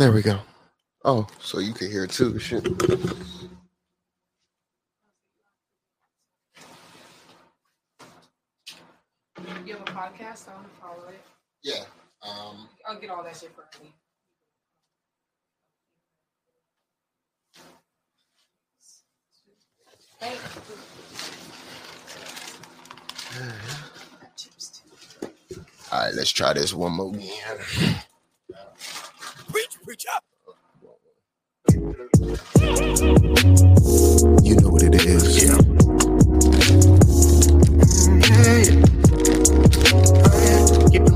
There we go. Oh, so you can hear it too. Shit. You have a podcast? I want to follow it. Yeah. Um, I'll get all that shit for me. Thank you. all right, let's try this one more again. Preach, preach up. You know what it is. Yeah. Keep.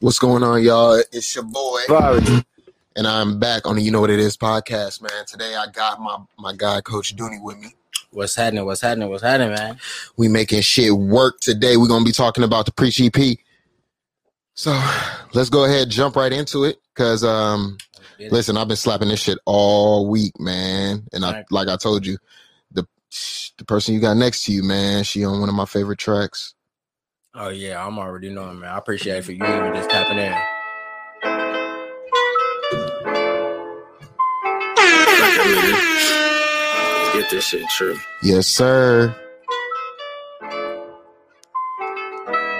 What's going on, y'all? It's your boy, Sorry. and I'm back on the You Know What It Is podcast, man. Today I got my my guy, Coach Dooney, with me. What's happening? What's happening? What's happening, man? We making shit work today. We're gonna be talking about the Preach EP. So let's go ahead, and jump right into it, cause um, listen, I've been slapping this shit all week, man. And I, like I told you, the the person you got next to you, man, she on one of my favorite tracks. Oh yeah, I'm already knowing, man. I appreciate it for you even just tapping in. Let's get this shit true. Yes, sir.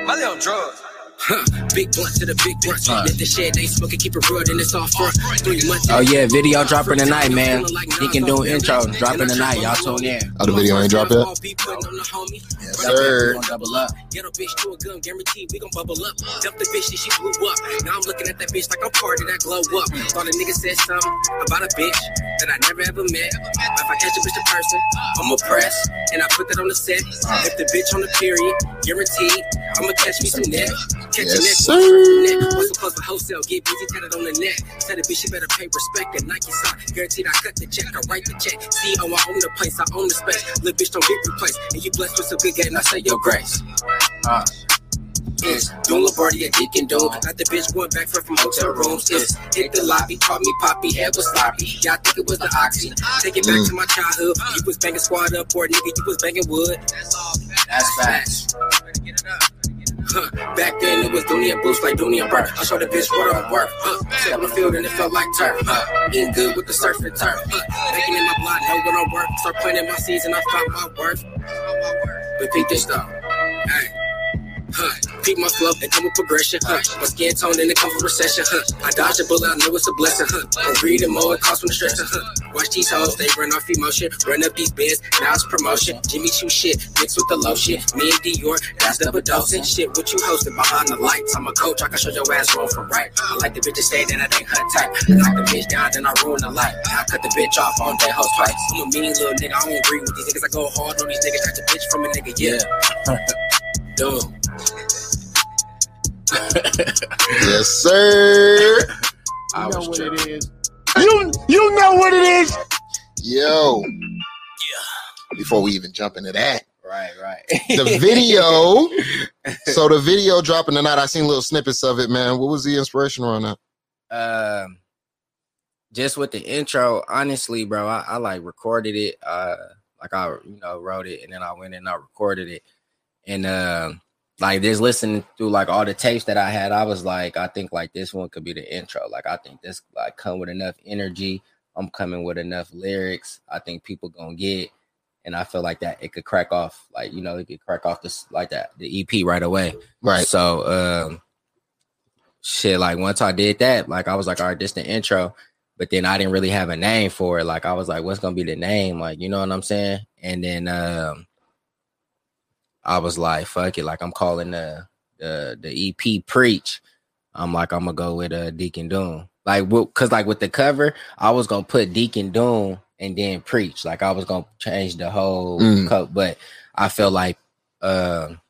My little drugs. Huh, big blunt to the big blunt. Let the shit they smoking, keep it real, then it's all front. Three months. Oh yeah, video dropping tonight, man. He can do intro dropping tonight. Y'all tune in. Oh, the video ain't dropped yet. Yes, sir. Gonna double up. Get a bitch to a gun, guaranteed we gon' bubble up. Dump the bitch, and she blew up. Now I'm looking at that bitch like I'm part of that glow up. Thought a nigga said something about a bitch that I never ever met. If I catch a bitch in person, I'ma press, and I put that on the set. If the bitch on the period, guaranteed, I'ma catch me some neck. Catch Yes, a neck, sir. What's supposed to wholesale? Get busy, tatted on the neck. Tell the bitch she better pay respect and Nike sock. Guaranteed I cut the check, I write the check. CEO, I own the place, I own the space. Little bitch don't get replaced, and you blessed with some good game. I say your grace. Uh, Is doing Labardia, Deacon Doom. Got the bitch going back from hotel rooms. Is hit the lobby, call me Poppy, head was sloppy. Y'all think it was the oxy. Take it back Mm. to my childhood. You was banging squad up, or nigga, you was banging wood. that's facts. Huh. Back then it was Dooney and Boost like Dooney and Burr. I showed the bitch what I'm worth. Huh. Sit on the field and it felt like turf. Huh. Eating good with the surf and turf. Huh. Making in my blood, know what I'm worth. Start playing in my season, I found my worth. Repeat this though. Hey. Huh. Peep my flow, it come with progression. Huh. My skin tone and it come with recession. Huh. I dodge a bullet, I know it's a blessing. Huh. I read and more, it costs when the stressing. Huh. Watch these hoes, they run off emotion. Run up these beds, now it's promotion. Jimmy Choo shit, mixed with the lotion. Me and Dior, that's double dosing. Shit, what you hosting behind the lights? I'm a coach, I can show your ass wrong from right. I like the bitch to say that I ain't her type. I knock the bitch down, then I ruin the light. I cut the bitch off on that host twice. I'm a mean little nigga, I don't agree with these niggas. I go hard on these niggas, got a bitch from a nigga, yeah. Dumb. Yes, sir. I was tripping. it is. You, you know what it is. Yo. Yeah. Before we even jump into that, Right, right. the video. so the video dropping tonight. I seen little snippets of it, man. What was the inspiration around that? um just with the intro honestly bro I, I like recorded it uh like i you know wrote it and then i went and i recorded it and um like just listening through like all the tapes that i had i was like i think like this one could be the intro like i think this like come with enough energy i'm coming with enough lyrics i think people gonna get and i feel like that it could crack off like you know it could crack off this like that the ep right away Right. so um shit, like once I did that, like I was like, all right, this the intro. But then I didn't really have a name for it. Like I was like, what's gonna be the name? Like, you know what I'm saying? And then um I was like, fuck it, like I'm calling the the the EP preach. I'm like, I'm gonna go with uh Deacon Doom. Like cause like with the cover, I was gonna put Deacon Doom and then preach. Like I was gonna change the whole Mm. coat, but I felt like um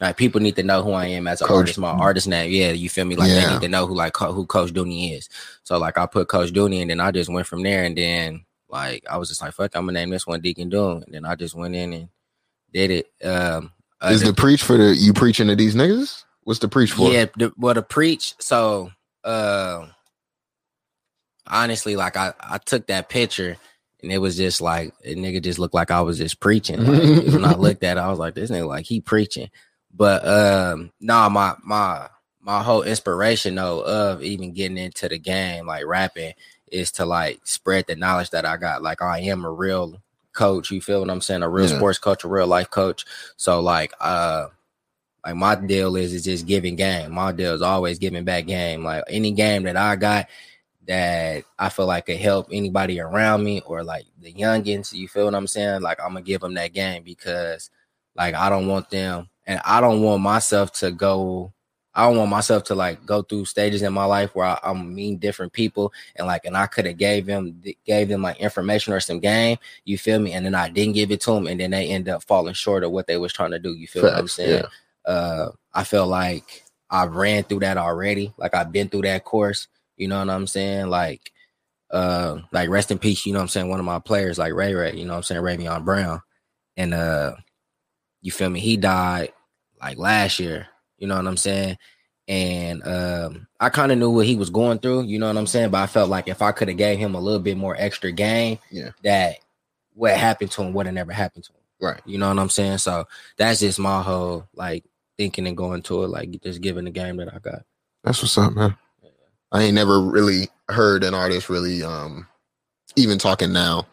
like people need to know who I am as an Coach- artist. My artist name, yeah, you feel me? Like Yeah. they need to know who like co- who Coach Dooney is. So like I put Coach Dooney, and then I just went from there. And then like I was just like, fuck, I'm gonna name this one Deacon Doom. And then I just went in and did it. Um, Is other- the preach for the you preaching to these niggas? What's the preach for? yeah, the, well, the preach. So, uh, honestly, like I, I took that picture and it was just like a nigga just looked like I was just preaching. Like, when I looked at it, I was like, this nigga like he preaching. But um, nah, my my my whole inspiration though of even getting into the game, like rapping, is to like spread the knowledge that I got. Like I am a real coach. You feel what I'm saying? A real Yeah. sports coach, a real life coach. So like uh like my deal is is just giving game. My deal is always giving back game. Like any game that I got that I feel like could help anybody around me or like the youngins, you feel what I'm saying? Like I'm gonna give them that game because like I don't want them and I don't want myself to go I don't want myself to like go through stages in my life where I, I'm meeting different people and like and I could have gave them gave them like information or some game, you feel me? And then I didn't give it to them and then they end up falling short of what they was trying to do. You feel what I'm Facts, saying? Uh I feel like I've ran through that already. Like I've been through that course. You know what I'm saying? Like uh like rest in peace, you know what I'm saying? One of my players, like Ray Ray, you know what I'm saying, Ravion Brown. And uh you feel me? He died like last year, you know what I'm saying? And um I kind of knew what he was going through, you know what I'm saying? But I felt like if I could have gave him a little bit more extra game, Yeah. that what happened to him would have never happened to him. Right. You know what I'm saying? So that's just my whole like thinking and going to it, like just giving the game that I got. That's what's up, man. I ain't never really heard an artist really, um, even talking now,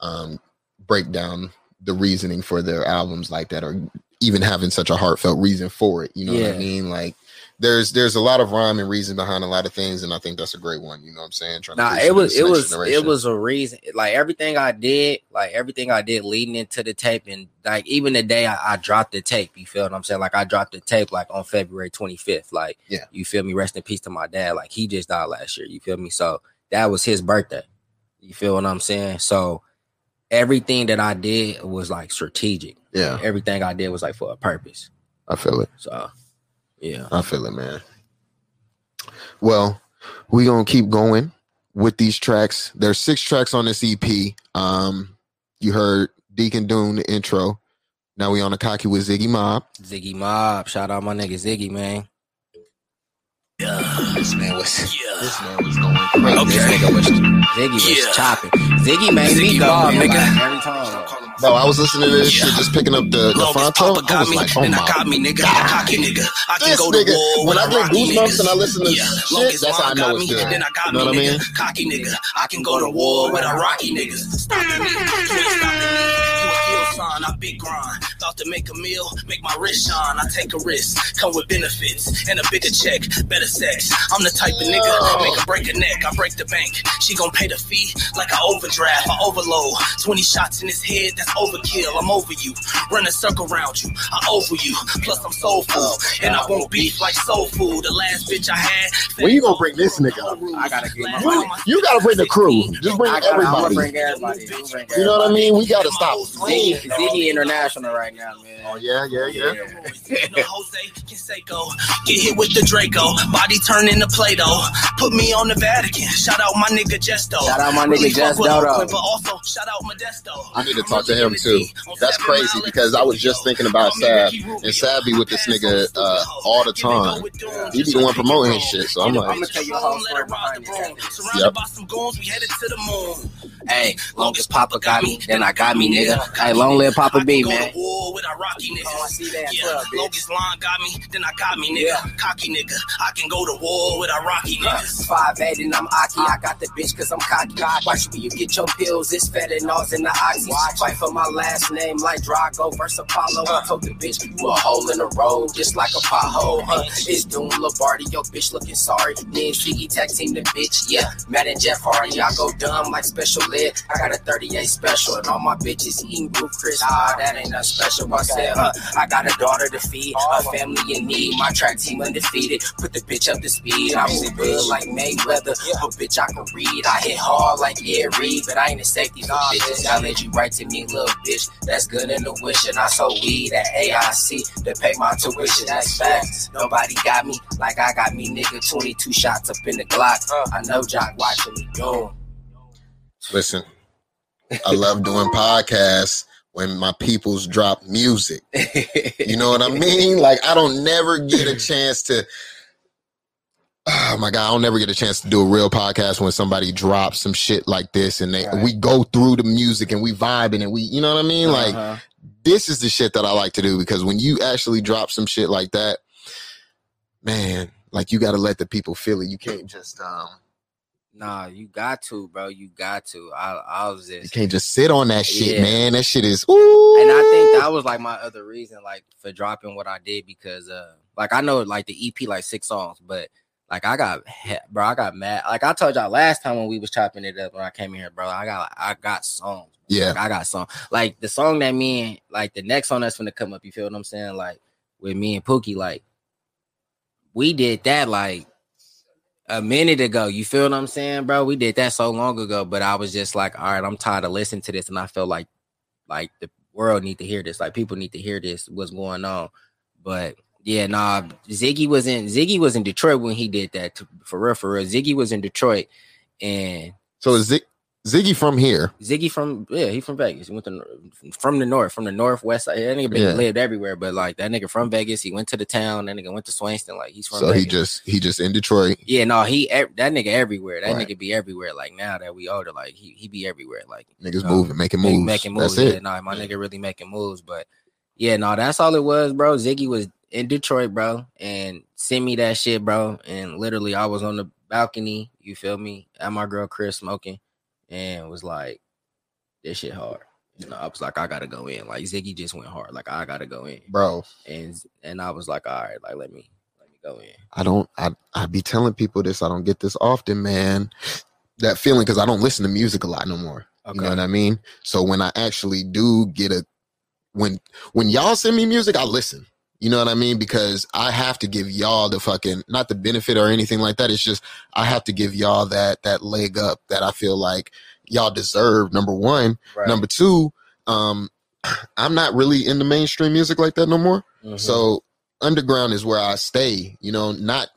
um, break down the reasoning for their albums like that, or even having such a heartfelt reason for it. You know what I mean? Like, there's there's a lot of rhyme and reason behind a lot of things, and I think that's a great one. You know what I'm saying? Trying Nah, it was it was generation. it was a reason. Like everything I did, like everything I did leading into the tape, and like even the day I, I dropped the tape, you feel what I'm saying? Like I dropped the tape like on February 25th. Like Yeah. you feel me? Rest in peace to my dad. Like he just died last year. You feel me? So that was his birthday. You feel what I'm saying? So everything that I did was like strategic. Yeah. Everything I did was like for a purpose. I feel it. So yeah. I feel it, man. Well, we gonna keep going with these tracks. There's six tracks on this EP. Um, you heard Deacon Doom the intro. Now we on the cocky with Ziggy Mob. Ziggy Mob. Shout out my nigga Ziggy, man. Yeah. This man was yeah. this man was going crazy. This Okay. nigga was Ziggy was Yeah. chopping. Ziggy made me Ziggy go Mob, man, nigga. like, every time. Bro, I was listening to this shit, just picking up the, the Long as Fonto. Papa I was me, like, oh then I my got me, nigga. God. Cocky nigga. I can This go to nigga, war when I get goosebumps and I listen to yeah. shit, that's how I know it's me, good. Then I got You know me, what I nigga. mean? Cocky nigga. I can go to war with a rocky niggas. Stop me. You ain't stopping me. You a kill sign. I big grind. Thought to make a meal, make my wrist shine. I take a risk. Come with benefits and a bigger check. Better sex. I'm the type of nigga oh. make a break a neck. I break the bank. She gon' pay the fee like I overdraft. I overload. 20 shots in his head. That's overkill. I'm over you. Run a circle around you. I over you. Plus I'm soul food. And I won't beef like soul food. The last bitch I had. When you gonna bring this nigga up? I gotta get my You, you gotta bring the crew. Just bring gotta, I'm gonna everybody. bring everybody. I'm gonna bring You know what I mean? We gotta stop. Ziggy, Ziggy International right now, man. Oh yeah, yeah, yeah. No Jose Canseco. Get hit with the Draco. Body turn into Play-Doh. Put me on the Vatican. Shout out my nigga Jesto. Shout out my nigga Really fuck Jesto, with though. Oakland, But also shout out Modesto. I need to talk to him too. That's crazy because I was just thinking about Sab and Sab be with this nigga uh, all the time. He be the one promoting his shit, so I'm like, I'ma tell you a whole story behind this. Surrounded Yep. by some goons, we headed to the moon. Hey, long as Papa got me, then I got me, nigga. Hey, long live Papa B, man. to with our rocky Oh, I niggas. see that Yeah, club, long as line got me, then I got me, nigga. Cocky nigga, I can go to war with our rocky niggas. Five eight and I'm Aki. I got the bitch cause I'm cocky. Watch when you get your pills, it's fentanyls in the oxy. Fight for my last name like Drago versus Apollo. I told the bitch you a hole in the road, just like a pothole. Huh? It's Doom Lombardi, your bitch looking sorry. Me and Ziggy tag team the bitch, yeah. Matt and Jeff Hardy, I go dumb like special ed. I got a 38 special and all my bitches eating Blue Chris. Ah, that ain't nothing special. I said, huh? I got a daughter to feed, a family in need. My track team undefeated. Put the bitch up to speed. I'm good like Mayweather. But bitch, I can read. I hit hard like Ed Reed, but I ain't a safety for bitches. I let you write to me, little bitch. That's good in the wishing. I sold weed at AIC to pay my tuition. That's facts. Nobody got me like I got me, nigga. 22 shots up in the Glock. I know Jock watching me. Yo. listen, I love doing podcasts when my peoples drop music. You know what I mean? Like I don't never get a chance to. Oh my god, I don't never get a chance to do a real podcast when somebody drops some shit like this and they Right. we go through the music and we vibing and we you know what I mean? Like Uh-huh. this is the shit that I like to do because when you actually drop some shit like that, man, like you got to let the people feel it. You can't just um Nah, you got to, bro. You got to. I, I was you can't just sit on that shit, Yeah. man. That shit is ooh. and I think that was like my other reason, like for dropping what I did because, uh, like I know like the EP like six songs, but like I got, bro, I got mad. Like I told y'all last time when we was chopping it up when I came in here, bro. I got, I got songs. yeah, Like, I got some like the song that me and like the next song that's gonna come up. You feel what I'm saying? Like with me and Pookie, like we did that like a minute ago. You feel what I'm saying, bro? We did that so long ago, but I was just like, all right, I'm tired of listening to this, and I feel like like the world need to hear this. Like people need to hear this. What's going on? But yeah, nah. Ziggy was in Ziggy was in Detroit when he did that. For real, for real. Ziggy was in Detroit, and so is Zig- Ziggy from here? Ziggy from yeah, he from Vegas. He went to from the north, from the northwest. That nigga been Yeah. lived everywhere, but like that nigga from Vegas. He went to the town. That nigga went to Swainston. Like he's from. So Vegas. he just he just in Detroit. yeah, no, he that nigga everywhere. That Right. nigga be everywhere. Like now that we older, like he he be everywhere. Like Niggas moving, making moves. making moves. That's Yeah, it. no, my nigga really making moves. But yeah, no, that's all it was, bro. Ziggy was in Detroit, bro, and send me that shit, bro. And literally, I was on the balcony. You feel me? At my girl Chris smoking, and was like, "This shit hard." You know, I was like, "I gotta go in." Like Ziggy just went hard. Like I gotta go in, Bro, and and I was like, "All right, like let me let me go in." I don't I I be telling people this. I don't get this often, man. That feeling because I don't listen to music a lot no more. You know what I mean? So when I actually do get a when when y'all send me music, I listen. You know what I mean? Because I have to give y'all the fucking not the benefit or anything like that. It's just I have to give y'all that that leg up that I feel like y'all deserve. Number one. Right. Number two, um, I'm not really into mainstream music like that no more. Mhm. So underground is where I stay. You know, not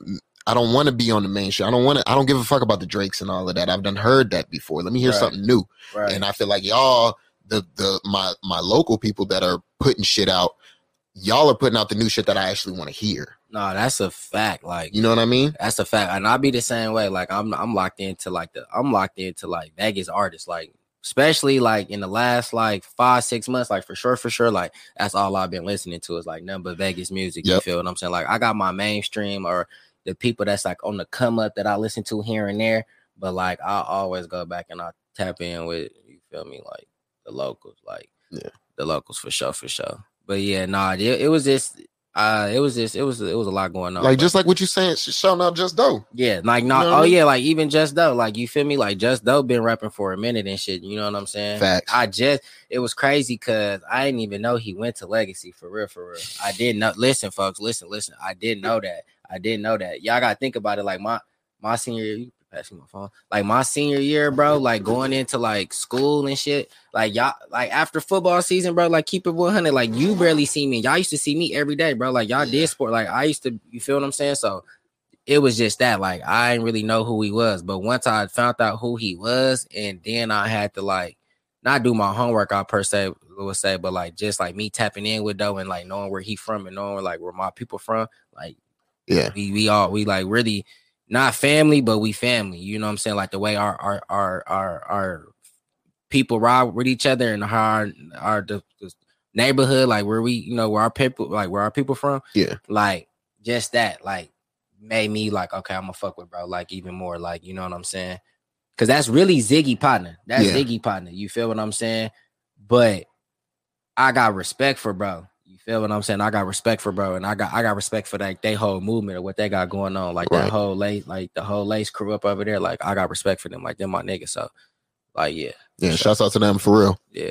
I don't want to be on the mainstream. I don't want to. I don't give a fuck about the Drakes and all of that. I've done heard that before. Let me hear Right. something new. right. And I feel like y'all, the the my my local people that are putting shit out, y'all are putting out the new shit that I actually want to hear. no, that's a fact. Like You know what I mean? That's a fact, and I'll be the same way. Like I'm, I'm locked into like the, I'm locked into like Vegas artists, like especially like in the last like five, six months, like for sure, for sure, like that's all I've been listening to is like nothing but Vegas music. You feel what I'm saying? Like I got my mainstream or the people that's like on the come up that I listen to here and there, but like I always go back and I tap in with you feel me, like the locals, like Yeah. the locals for sure, for sure. But yeah, nah, it, it was just. Uh, it was just it was it was a lot going on. Like just like what you saying, sh- shouting out just though. yeah, like not. You know what I oh mean? yeah, like even just though, like you feel me, like just though been rapping for a minute and shit. You know what I'm saying? Facts. I just it was crazy because I didn't even know he went to Legacy for real, for real. I didn't know. Listen, folks, listen, listen. I didn't know that. I didn't know that. Y'all gotta think about it. Like my my senior year, you can pass me my phone. Like my senior year, bro. Like going into like school and shit. Like y'all, like after football season, bro. Like keep it 100. Like you barely see me. Y'all used to see me every day, bro. Like y'all did sport. Like I used to. You feel what I'm saying? So it was just that like I didn't really know who he was. But once I found out who he was, and then I had to like not do my homework I per se would say, but like just like me tapping in with Doe and like knowing where he from and knowing like where my people from, like Yeah. we we all we like really not family, but we family. You know what I'm saying? Like the way our our our our our people ride with each other and how our our the, the neighborhood, like where we, you know, where our people like where our people from. Yeah. Like just that, like made me like, okay, I'm gonna fuck with bro, like even more, like you know what I'm saying? Cause that's really Ziggy partner. That's Yeah. Ziggy partner. You feel what I'm saying? But I got respect for bro. Feel what I'm saying? I got respect for bro, and I got I got respect for like they whole movement or what they got going on, like Right. that whole lace, like the whole lace crew up over there. Like I got respect for them, like them my niggas. So, like yeah, Yeah. Shouts out to them for real. yeah.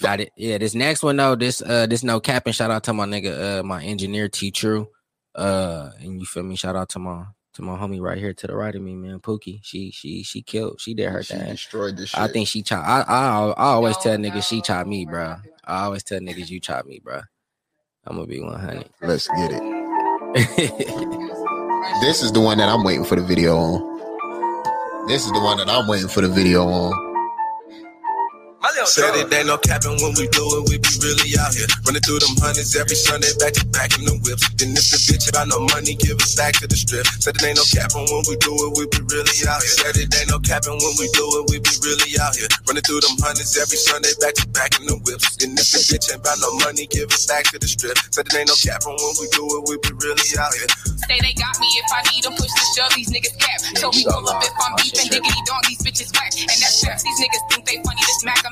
Got it. Yeah, this next one though, this uh this no capping. Shout out to my nigga, uh my engineer T True. Uh and you feel me? Shout out to my to my homie right here to the right of me, man, Pookie. She she she killed. She did her She thing. destroyed this shit. I think she chop. I I, I always No, tell niggas she no, chop me, bro. I always tell niggas you chop me, bro. I'm gonna be 100. Let's get it. This is the one that I'm waiting for the video on. This is the one that I'm waiting for the video on. My little Said it ain't no capping when we do it, we be really out here. Running through them hundreds every Sunday, back to back in the whips. Then if the bitch got no money, give it back to the strip. Said it ain't no capping when we do it, we be really out here. Said it ain't no capping when we do it, we be really out here. Running through them hundreds every Sunday, back to back in the whips. Then if the bitch ain't got no money, give it back to the strip. Said it ain't no capping when we do it, we be really out here. Say they got me if I need them, push the shove, these niggas cap. Tell me pull up if I'm beefing, diggity dog, these bitches whack. And that's facts, these niggas think they funny, this Mac, I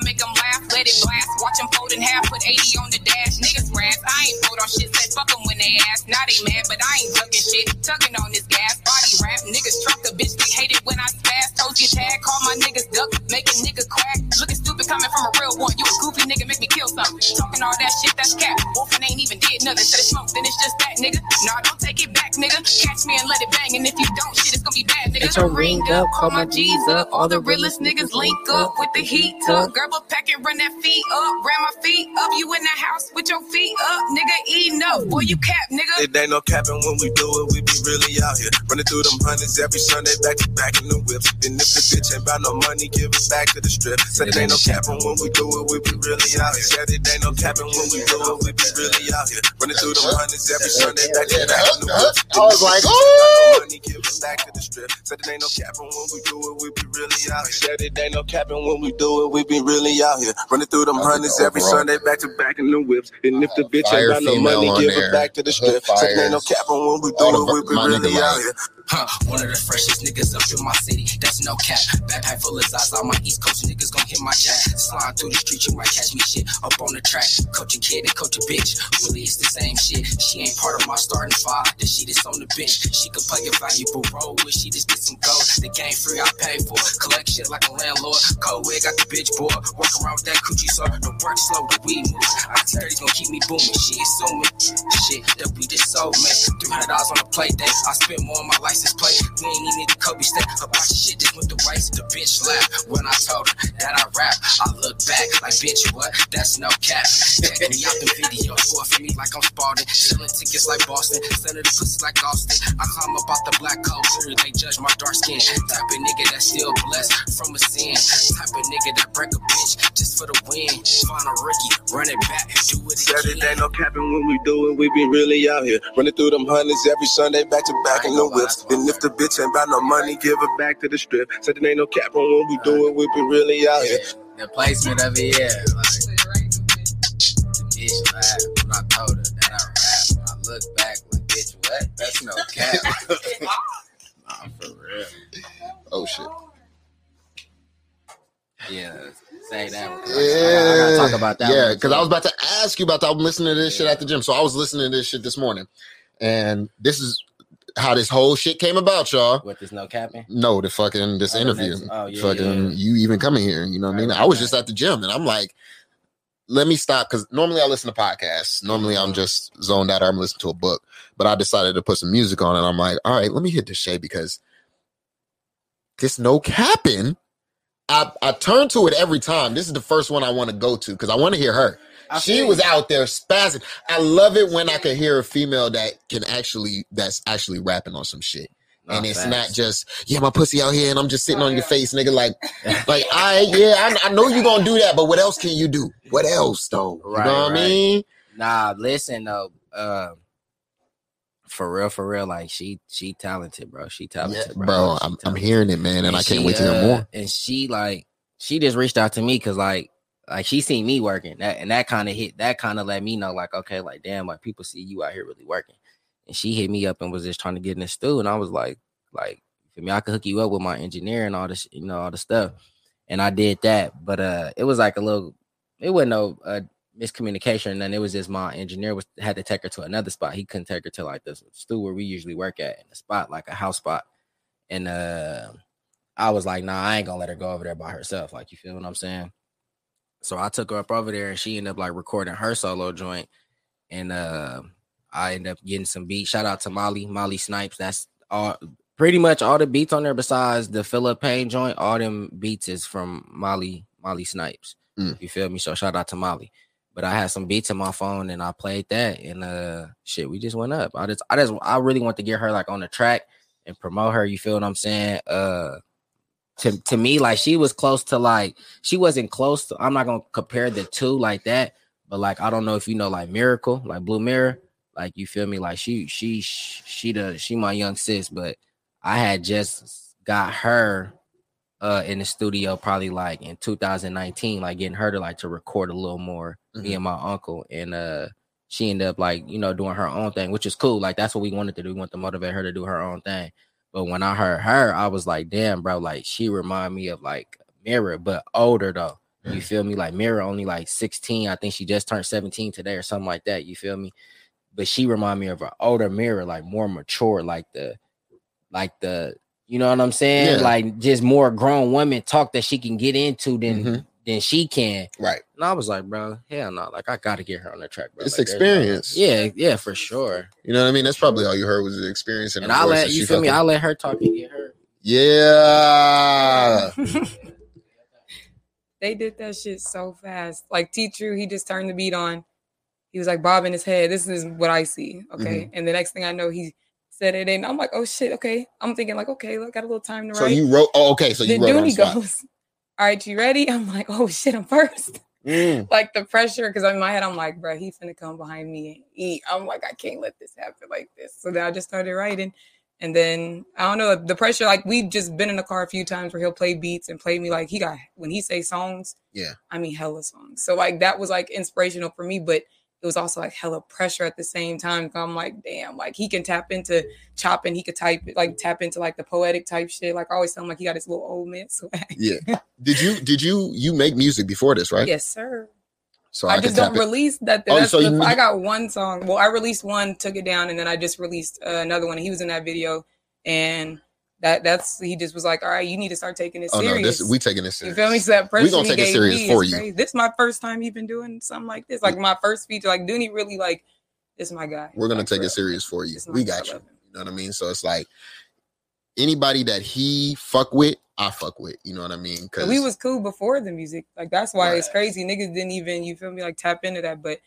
make them laugh, let it blast. Watch them fold in half, put 80 on the dash. Niggas razz, I ain't fold on shit, said fuck them when they ask. Now they mad, but I ain't ducking shit, tugging on this gas. Body rap, niggas truck the bitch, they hate it when I spaz. Toes get tagged, call my niggas duck, make a nigga crack. Looking stupid coming from a real one, you a goofy nigga, make me kill something. Talking all that shit, that's cap. Wolfing ain't even did nothing, said it's smoke, then it's just that nigga. Nah, don't take it back, nigga. Catch me and let it bang, and if you don't, shit, it's gonna be bad, nigga. Get your ring up, call my G's up. All the realest niggas link up with the heat up. Grab a pack and run that feet up. Ram my feet up. You in the house with your feet up, nigga. Eating up. Boy, you cap, nigga. It ain't no capping when we do it, we be really out here. Running through them hundreds every Sunday, back to back in the whips. And if the bitch ain't got no money, give it back to the strip. Said it ain't no capping when we do it, we be really out here. Said it ain't no capping when we do it, we be really out here. Running through them hundreds every Sunday, back to back in the whips. I was like, If the bitch ain't got no "Ooh." money, give it back to the strip. Said it ain't no capping when we do it, we be really out here. Said it ain't no capping when we do it, we be really out here. Running through them I hundreds every Sunday, back to back in the whips. And if the bitch ain't got no money, give it back to the strip. Hood Said it ain't no fires. capping when we do it, we be really out here. Huh, one of the freshest niggas up in my city. That's no cap. Backpack full of eyes. All my East Coast niggas gon' hit my jack. Slide through the street, you might catch me shit up on the track. Coach a kid and coach a bitch. Really, it's the same shit. She ain't part of my starting five. The shit is on the bench. She could play a valuable role. Wish she just get some gold. The game free, I pay for. Collect shit like a landlord. Cold wig got the bitch boy. Walk around with that coochie so the work slow, the weed move. IT 30's gon' keep me booming. She assuming shit that we just sold, man. $300 on a play day. I spent more on my license plate. We ain't even the Kobe step. A bunch of shit just went to waste. The bitch laughed when I told her that I rap. I look back like, bitch, what? That's no cap. Check me out the video. Score for me like I'm Spalding. Selling tickets like Boston. Selling the pussy like Austin. I climb up out the black hole. They judge my dark skin. Type of nigga that's still blessed from a sin. Type of nigga that break a bitch just for the win. Find a rookie, run it back, do it again. ain't no capping when we do it, we be really out here. Running through them hundreds every Sunday, back to back in the whips. And if the bitch ain't got no money, give it back to the strip. Said it ain't no capping when we do it, we be really out here. The placement of it, yeah. Like, the bitch laughed when I told her that I rap. I look back like, bitch, what? That's no cap. nah, for real. Oh shit. Yeah, say that. one. I, Yeah, I gotta talk about that. Yeah, because. I was about to ask you about that. I'm listening to this shit at the gym, so I was listening to this shit this morning, and this is how this whole shit came about, y'all. with this no capping. No, the fucking this Oh, interview, next- oh, yeah, fucking yeah. you even coming here. You know what I mean? I was right. just at the gym, and I'm like, let me stop because normally I listen to podcasts. Normally. I'm uh-huh. just zoned out. or I'm listening to a book, but I decided to put some music on, and I'm like, all right, let me hit this shade because this no capping. I, I turn to it every time. This is the first one I want to go to because I want to hear her. She was out there spazzing. I love it when I can hear a female that can actually that's actually rapping on some shit. Nah, and it's facts. not just yeah, my pussy out here, and I'm just sitting on your face, nigga. Like, like I yeah, I, I know you gonna do that, but what else can you do? What else though? Right, you know what I mean? Nah, listen though. Um, for real, for real, like she she talented, bro. She talented, Yeah, bro. bro, She I'm I'm hearing it, man, and, I can't she, wait to hear uh, more. And she like she just reached out to me because like like she seen me working that and that kind of hit that kind of let me know like okay like damn like people see you out here really working. And she hit me up and was just trying to get in the stew, and I was like like for me I could hook you up with my engineer and all this you know all the stuff, and I did that. But uh, it was like a little it wasn't no uh, miscommunication. And then it was just my engineer was had to take her to another spot. He couldn't take her to like the stew where we usually work at in a spot like a house spot. And uh, I was like, nah, I ain't gonna let her go over there by herself. Like, you feel what I'm saying? So I took her up over there, and she ended up like recording her solo joint. And uh, I ended up getting some beats. Shout out to Molly, Molly Snipes. That's all. Pretty much all the beats on there, besides the Philip Payne joint, all them beats is from Molly, Molly Snipes. Mm. You feel me? So shout out to Molly. But I had some beats in my phone and I played that and uh shit, we just went up. I just I just I really want to get her like on the track and promote her. You feel what I'm saying? Uh to to me, like she was close to like she wasn't close to. I'm not gonna compare the two like that, but like I don't know if you know like Miracle, like Blue Mirror, like you feel me? Like she she she the she my young sis, but I had just got her uh in the studio probably like in 2019, like getting her to like to record a little more, me Mhm. and my uncle, and uh she ended up like you know doing her own thing, which is cool. Like that's what we wanted to do. We want to motivate her to do her own thing. But when I heard her, I was like, damn, bro, like she remind me of like Mirror, but older though. You feel me? Like Mirror only like 16. I think she just turned 17 today or something like that. You feel me? But she remind me of an older Mirror, like more mature, like the like the you know what I'm saying? Yeah. Like just more grown women talk that she can get into than Mhm. Than she can. Right. And I was like, bro, hell no, like I gotta get her on the track, bro. It's Like, there's no- experience. yeah, yeah, for sure. You know what I mean? That's probably all you heard was the experience and, And I voice let you feel me. I let her talk and get her. Yeah. they did that shit so fast. Like T True, he just turned the beat on. He was like bobbing his head. This is what I see. Okay. Mm-hmm. And the next thing I know, he said it and I'm like, oh shit, okay. I'm thinking like, okay, look, got a little time to So write. So you wrote. Oh, okay. So you then wrote on the Dooney spot. goes, All right, you ready? I'm like, oh shit, I'm first. Mm. like the pressure, because in my head, I'm like, bro, he finna come behind me and eat. I'm like, I can't let this happen like this. So then I just started writing. And then I don't know the pressure. Like we've just been in the car a few times where he'll play beats and play me like he got when he say songs. Yeah. I mean hella songs. So like that was like inspirational for me, but it was also like hella pressure at the same time. I'm like, damn, like he can tap into chopping, he could type like tap into like the poetic type shit. Like I always tell him like he got his little old man swag. Yeah. Did you? Did you? You make music before this, right? Yes, sir. So I, I, just don't release that. Oh, That's so the, I got one song. Well, I released one, took it down, and then I just released uh, another one. He was in that video, and that that's he just was like, "All right, you need to start taking it Oh no, this we taking this you feel me? So that pressure gonna take it serious for you. crazy. This is my first time even doing something like this. Like my first feature. Like Dooney really like this is my guy. We're gonna Like, take it serious for you. We got you. You know what I mean? So it's like anybody that he fuck with, I fuck with. You know what I mean? Because we was cool before the music. Like that's why it's Right. crazy. Niggas didn't even you feel me like tap into that. But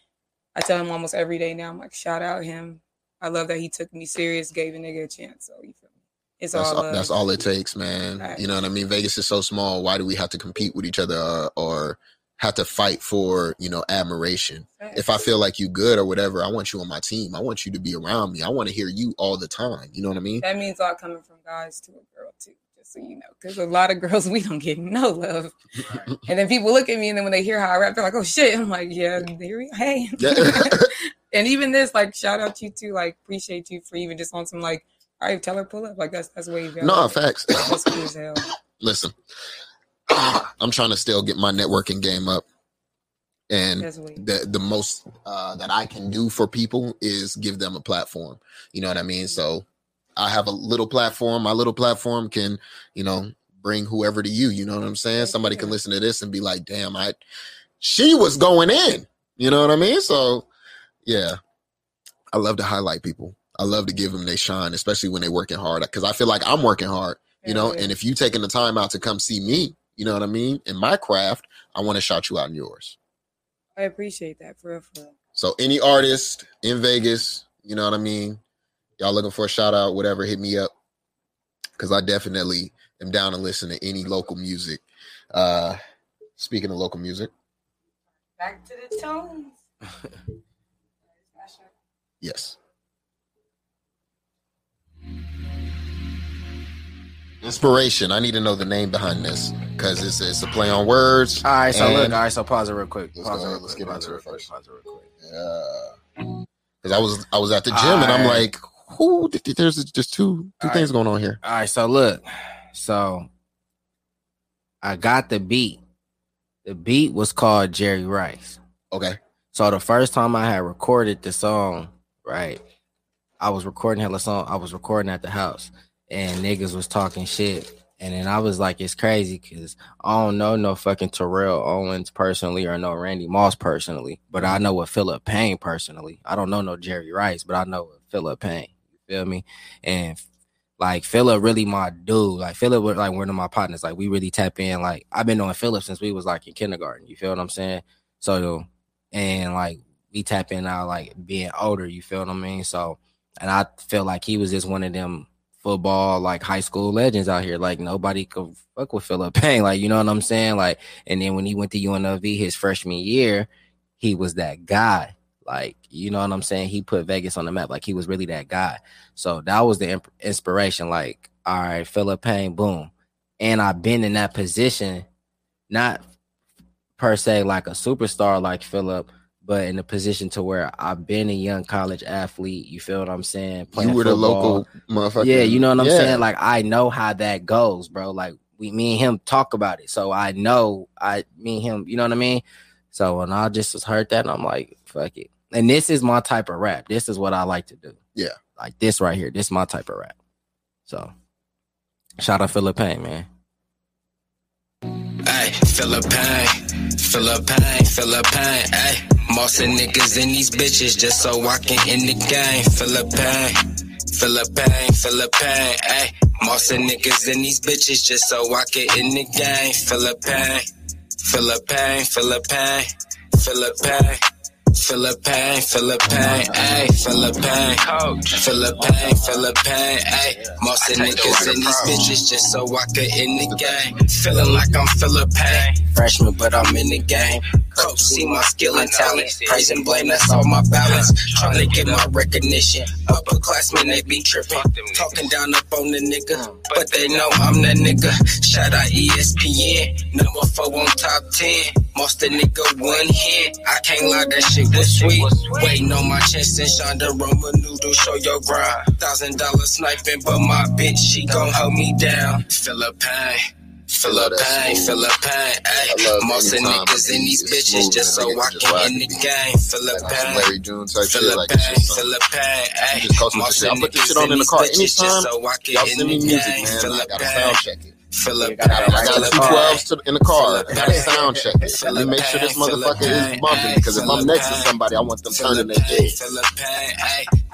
I tell him almost every day now. I'm like, shout out him. I love that he took me serious, gave a nigga a chance. So you feel me? It's That's all all, that's all it takes, man. Right. You know what I mean? Vegas is so small. Why do we have to compete with each other or, or have to fight for you know admiration? If I feel like you good or whatever, I want you on my team. I want you to be around me. I want to hear you all the time. You know what I mean? that means all coming from guys to a girl too. Just so you know, because a lot of girls we don't get no love, and then people look at me and then when they hear how I rap, they're like, "Oh shit!" I'm like, "Yeah, we hey." Yeah. and even this, like, shout out to you too. Like, appreciate you for even just on some like, all right, tell her pull up. Like that's that's wavy. I no, it. facts. That's cool as hell. Listen, I'm trying to still get my networking game up, and the the most uh, that I can do for people is give them a platform. You know what I mean? So I have a little platform. My little platform can, you know, bring whoever to you. You know what I'm saying? Somebody can listen to this and be like, "Damn, I she was going in." You know what I mean? So yeah, I love to highlight people. I love to give them they shine, especially when they're working hard. Because I feel like I'm working hard. You know, yeah. and if you taking the time out to come see me, you know what I mean, in my craft, I want to shout you out in yours. I appreciate that for real, for real. So any artist in Vegas, you know what I mean? Y'all looking for a shout out, whatever, hit me up. Cause I definitely am down to listen to any local music. Uh speaking of local music, Back to the tones. yes. Inspiration. I need to know the name behind this because it's, it's a play on words. All right, so look, all right, so pause it real quick. Let's Pause go it real let's quick, get into it it real quick, first. pause it real quick. Yeah. Because I was I was at the gym and I'm Alright. like, who? There's just two two Alright. things going on here. All right, so look, so I got the beat. The beat was called Jerry Rice. Okay. So the first time I had recorded the song, right, I was recording hella song. I was recording at the house, and niggas was talking shit. And then I was like, it's crazy because I don't know no fucking Terrell Owens personally or no Randy Moss personally, but I know what Philip Payne personally. I don't know no Jerry Rice, but I know what Philip Payne. You feel me? And like Philip really my dude. Like Philip was like one of my partners. Like we really tap in. Like I've been knowing Philip since we was like in kindergarten. You feel what I'm saying? So and like we tap in now like being older, you feel what I mean? So and I feel like he was just one of them football like high school legends out here. Like nobody could fuck with Philip Payne. Like you know what I'm saying? Like and then when he went to UNLV his freshman year, he was that guy. Like you know what I'm saying? He put Vegas on the map. Like he was really that guy. So that was the imp- inspiration. Like all right, Philip Payne, boom. And I've been in that position, not per se like a superstar like Philip, but in a position to where I've been a young college athlete. You feel what I'm saying? You were the local motherfucker. Yeah, you know what I'm Yeah. saying? Like I know how that goes, bro. Like we me and him talk about it. So I know I me and him, you know what I mean? So when I just was heard that, I'm like, fuck it. And this is my type of rap. This is what I like to do. Yeah. Like this right here. This is my type of rap. So shout out Philip Payne, man. Ay, Philip Payne, Philippine, Philip Payne, ay. Mossing niggas in these bitches just so I can in the game. Feel the pain, feel the pain, feel the pain, ay. Mossing niggas in these bitches just so I can in the game. Philip Payne, Philippine, Philip Payne, Philippine. Philippine, Philippine, ayy, Philip Payne, coach, Philip Payne, Philippine, ayy. Most of niggas in these bitches just so I could in the game. Feeling like I'm Philip Payne, freshman, but I'm in the game. Coach, see my skill and talent, praise and blame, that's all my balance. Trying to get my recognition, upperclassmen, they be tripping. Talking down up on the nigga, but they know I'm that nigga. Shout out ESPN, number four on top 10. Most the nigga one hit, I can't lie, that shit was sweet. Waiting on my chest and Shonda Roma noodle, show your grind. Thousand dollar sniping, but my bitch, she gon' hold me down. Philip Payne. Philippine, Philip Payne, ayy. love Most of niggas in these bitches just so I can in the game. Like some Philip Payne. Larry June type shit. Like Philip Payne, it's just, um, Philip Payne, you ayy. just coast with the Most of I put this niggas in these bitches just so I can in the game. man. I gotta Philip Payne. sound check I got two twelves to in the car. I got a sound check. Let me make sure this motherfucker is bumping. Because if I'm next to somebody, I want them turning their head.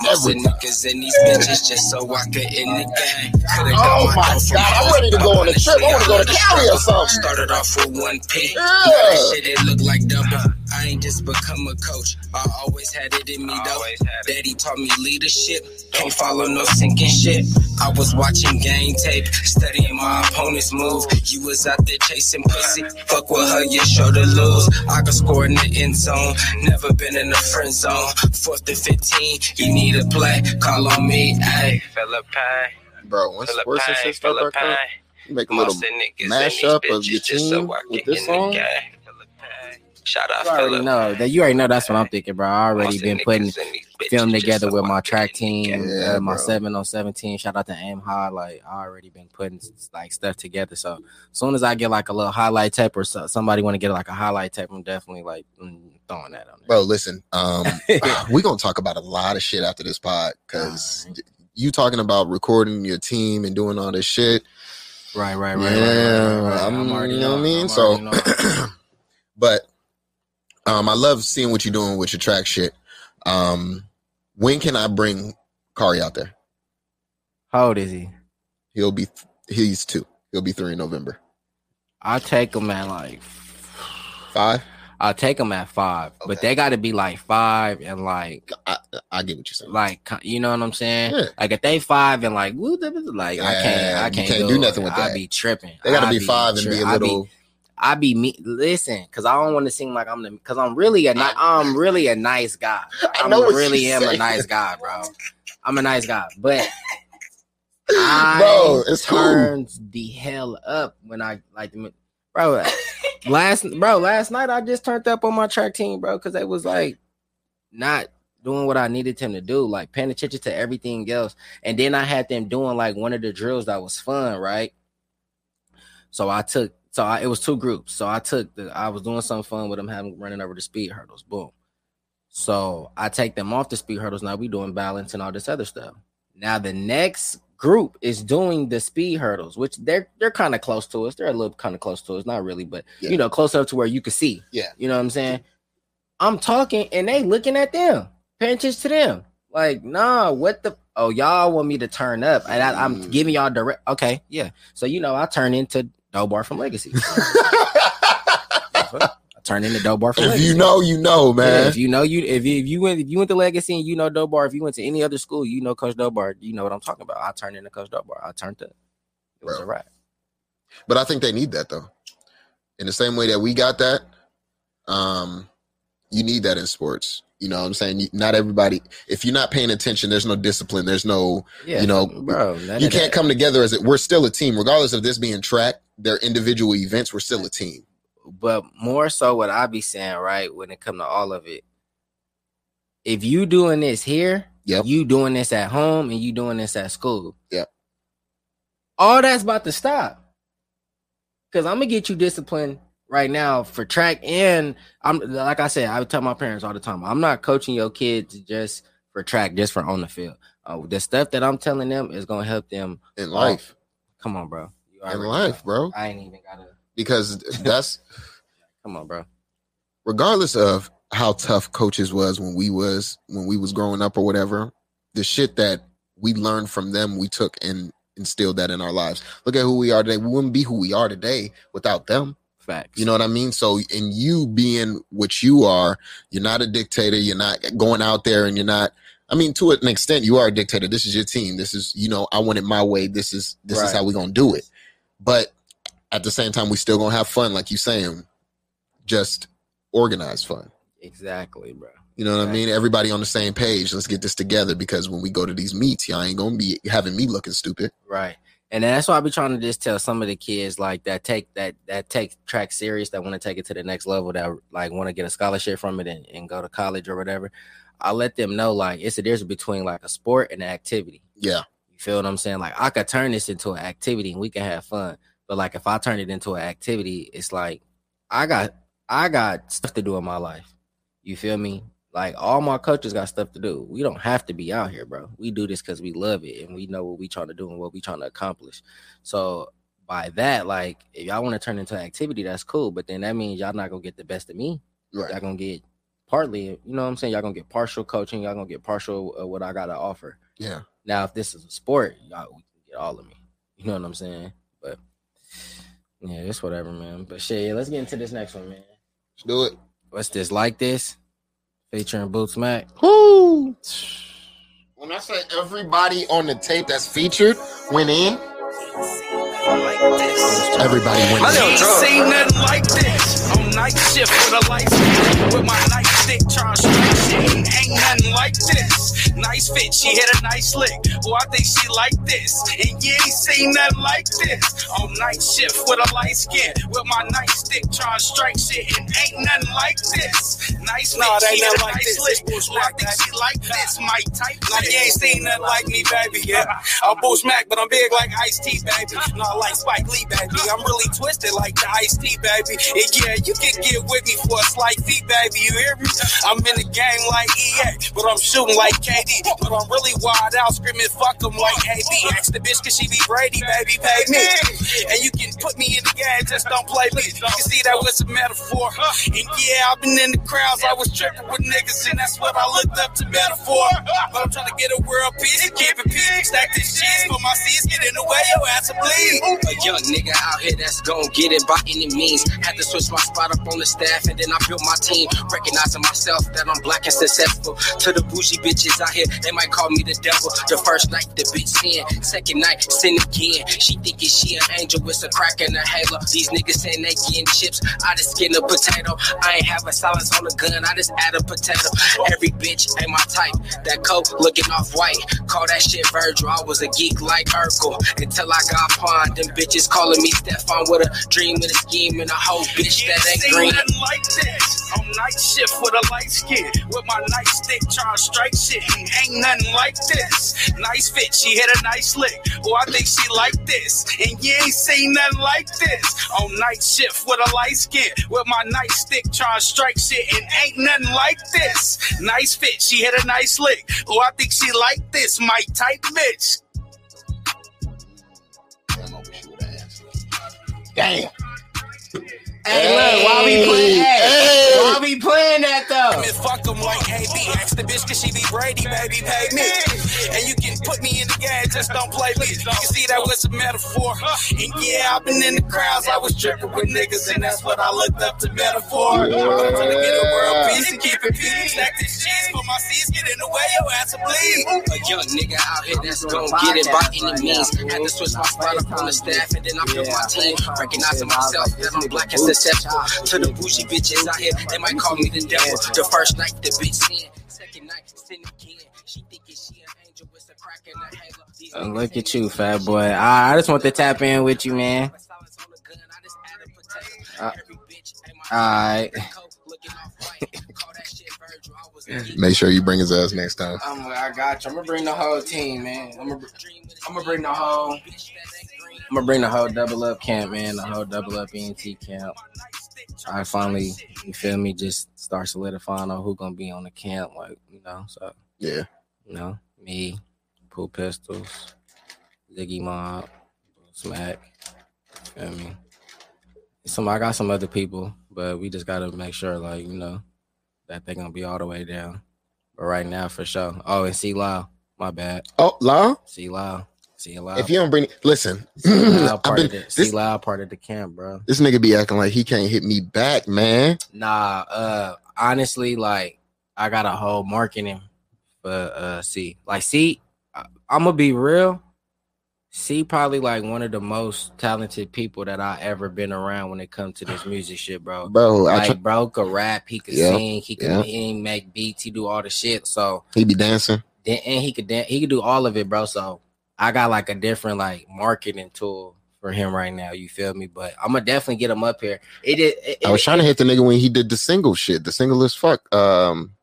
Most of niggas in these bitches just so I could in the game. Oh my God, I'm ready to go on a trip. I wanna go to love the Cali or something. Started off with one P. Yeah. Shit it looked like double. I ain't just become a coach. I always had it in me though. Daddy taught me leadership. Can't follow no sinking shit. I was watching game tape, studying my opponent's move. You was out there chasing pussy. Fuck with her, you sure to lose. I could score in the end zone. Never been in the friend zone. Fourth and 15, you need a play. Call on me, ayy. Philip Payne, Bro, once worse and shit start back up, you make a little mashup of your team with this song. Shout out You already Philip. know that you already know that's what I'm thinking, bro. I already Most been putting in these bitches film together with my track team, game. Yeah, uh, my seven on seventeen. Shout out to Aim High. Like I already been putting like stuff together. So as soon as I get like a little highlight tape or so, somebody want to get like a highlight tape, I'm definitely like mm, throwing that on there. Bro, listen, um, we're gonna talk about a lot of shit after this pod because you talking about recording your team and doing all this shit. Right, right, right. yeah, right, right, right. I'm, I'm already you know what I mean. So, but um, I love seeing what you're doing with your track shit. Um, when can I bring Kari out there? how old is he? He'll be he's two. He'll be three in November. I'll take him at like Five. I'll take him at five, but they got to be like five and like I, I get what you're saying. like you know what I'm saying. Yeah. Like if they five and like woo, like I can't I can't, can't do, do nothing with that. I be tripping. They got to I be five and be a little. I be me. Listen, because I don't want to seem like I'm the. Because I'm really a. ni- I'm really a nice guy. I I'm really am a nice guy, bro. I'm a nice guy, but I Bro, it's cool. turns the hell up when I like bro. last bro, last night I just turned up on my track team, bro, because they was like not doing what I needed them to do, like paying attention to everything else. And then I had them doing like one of the drills that was fun, right? So I took so I, it was two groups. So I took the I was doing something fun with them having running over the speed hurdles. Boom. So I take them off the speed hurdles. Now we doing balance and all this other stuff. Now the next group is doing the speed hurdles, which they're they're kind of close to us. They're a little kind of close to us, not really, but Yeah. you know, close enough to where you can see. Yeah. You know what I'm saying? I'm talking and they looking at them, paying attention to them. Like, nah, what the oh, y'all want me to turn up. And I, I'm Mm. giving y'all direct okay, yeah. So you know, I turn into Dobar from Legacy. I turn into Dobar bar for If Legacy. you know, you know, Yeah, man. if you know you if you, if you went if you went to Legacy and you know Dobar, if you went to any other school, you know Coach Dobar. You know what I'm talking about. I turned into Coach Dobar. I turned up. It was Bro. a wrap. But I think they need that though. In the same way that we got that, um, you need that in sports. You know what I'm saying? You- Not everybody, if you're not paying attention, there's no discipline, there's no, Yeah, You know, bro, you can't that. come together as it. We're still a team, regardless of this being track, their individual events, we're still a team. but more so what I be saying, right, when it come to all of it. If you doing this here, Yep. you doing this at home and you doing this at school. Yep. All that's about to stop. Cause I'm gonna get you disciplined right now for track and I'm like I said, I would tell my parents all the time, I'm not coaching your kids just for track, just for on the field. Uh, the stuff that I'm telling them is gonna help them. In life, Come on, bro. You in life, know. bro, I ain't even gotta. because that's Come on, bro. regardless of how tough coaches was when we was when we was growing up or whatever the shit that we learned from them we took and instilled that in our lives look at who we are today we wouldn't be who we are today without them Facts. you know what i mean so in you being what you are you're not a dictator you're not going out there and you're not i mean to an extent you are a dictator this is your team this is you know i want it my way this is this is how we're gonna do it but at the same time we still gonna have fun like you saying just organized fun Exactly, bro. you know what I mean? Everybody on the same page. Let's get this together because when we go to these meets, y'all ain't gonna be having me looking stupid. Right. And that's why I be trying to just tell some of the kids like that take that that take track serious that want to take it to the next level that like want to get a scholarship from it and, and go to college or whatever. I let them know like it's a difference between like a sport and an activity. Yeah, You feel what I'm saying? Like I could turn this into an activity and we can have fun. But like if I turn it into an activity, it's like I got I got stuff to do in my life. You feel me? Like all my coaches got stuff to do. We don't have to be out here, bro. We do this because we love it and we know what we trying to do and what we trying to accomplish. So by that, like if y'all want to turn into an activity, that's cool. But then that means y'all not gonna get the best of me. right. Y'all gonna get partly, you know what I'm saying? Y'all gonna get partial coaching. Y'all gonna get partial uh, what I got to offer. Yeah, Now, if this is a sport, y'all we can get all of me. You know what I'm saying? But yeah, it's whatever, man. But shit, yeah, let's get into this next one, man. let's do it. What's this? Like this? Featuring Boots Mac. Woo! When I say everybody on the tape that's featured went in, everybody went I in. ain't seen nothing like this. On night shift with a light with my nightstick trying nothing like this. Nice fit, she hit a nice lick. Well, I think she like this. And you ain't seen nothing like this. On night shift with a light skin, with my nightstick trying to strike shit. And ain't nothing like this. Nice fit, Nah, she hit a like nice this. lick. This I think she like this. My type. Nah, you ain't seen nothing like me, baby. Yeah, I'm Boots Mac, but I'm big like Ice T, baby. Not like Spike Lee, baby. I'm really twisted like the Ice T, baby. And yeah, you can get with me for a slight fee, baby. You hear me? I'm in the game like EA, but I'm shooting like KD. But I'm really wild out, screaming fuck 'em like AB. Ask the bitch, cause she be Brady, baby. Pay me. And you can put me in the game, just don't play me. You see that was a metaphor. And yeah, I've been in the crowds, I was tripping with niggas, and that's what I looked up to metaphor. But I'm trying to get a world peace, keep it peace, stack this shit for my seeds, get in the way, your ass will bleed. A young nigga out here that's gon' get it by any means. Had to switch my spot up on the staff and then I built my team. Recognizing myself that I'm black and successful. To the bougie bitches out here, they might call me the devil. The first night, the bitch sin. Second night, sin again. She thinking she an angel with a crack in her halo. These niggas saying they getting chips. I just skin a potato. I ain't have a silence on the gun. I just add a potato. Every bitch ain't my type. That coke looking off white. Call that shit Virgil. I was a geek like Urkel until I got pawned. Them bitches calling me Stefan with a dream and a scheme and a whole bitch that ain't green. like this. On night shift with a light skin, with my nightstick trying to strike shit. Ain't nothing like this. Nice fit, she hit a nice lick. Oh, I think she like this. And you ain't seen nothing like this. On night shift with a light skin, with my nightstick trying to strike shit. And ain't nothing like this. Nice fit, she hit a nice lick. Oh, I think she like this. My type bitch. Damn, I wish you would have answered. Damn. Hey, look, why we playing? Hey, Hey. why we playing that though? Man, fuck them like AB. Ask the bitch cause she be Brady, baby, pay me. And you can put me in the game, just don't play me. You can see that was a metaphor. And yeah, I've been in the crowds, I was tripping with niggas, and that's what I looked up to metaphor. I'm trying to get a world peace and keep it peace. Stack this cheese for my seeds, get in the way, your ass will bleed. A young nigga out here that's gon' get it by any means. Had to switch my spot up on the staff and then I built my team. Recognizing myself that I'm black and successful. To the bougie bitches out here, they might call me the devil. The first night the bitch sin, second night sin again. She thinking she an angel with a crack in her halo. Uh, Look at you, fat boy. I, I just want to tap in with you, man. Uh, Alright. Make sure you bring his ass next time. I'm, I got you. I'm gonna bring the whole team, man. I'm gonna, I'm gonna bring the whole. I'm gonna bring the whole double up camp, man. The whole double up ENT camp. I finally, you feel me, just start solidifying on who gonna be on the camp, like you know. So Yeah. you know, me, Pool Pistols, Ziggy Mob, Smack. You feel me? Some I got some other people, but we just gotta make sure, like you know, that they gonna be all the way down. But right now, for sure. Oh, and C Lau, my bad. Oh, Law. C Lau, C Lau. If you don't bring, listen, C Lau I've part been of the this, C Lau part of the camp, bro. this nigga be acting like he can't hit me back, man. Nah, uh, honestly, like I got a whole marketing for uh C. Like C, I, I'm gonna be real. C probably like one of the most talented people that I ever been around when it comes to this music shit, bro. Bro, I Like, try, bro could rap, he could sing, he could he make beats, he do all the shit. So he be dancing. and he could dan- he could do all of it, bro. So I got like a different like marketing tool for him right now. You feel me? But I'm gonna definitely get him up here. It is. It, I was trying to hit the nigga when he did the single shit, the single as fuck. Um,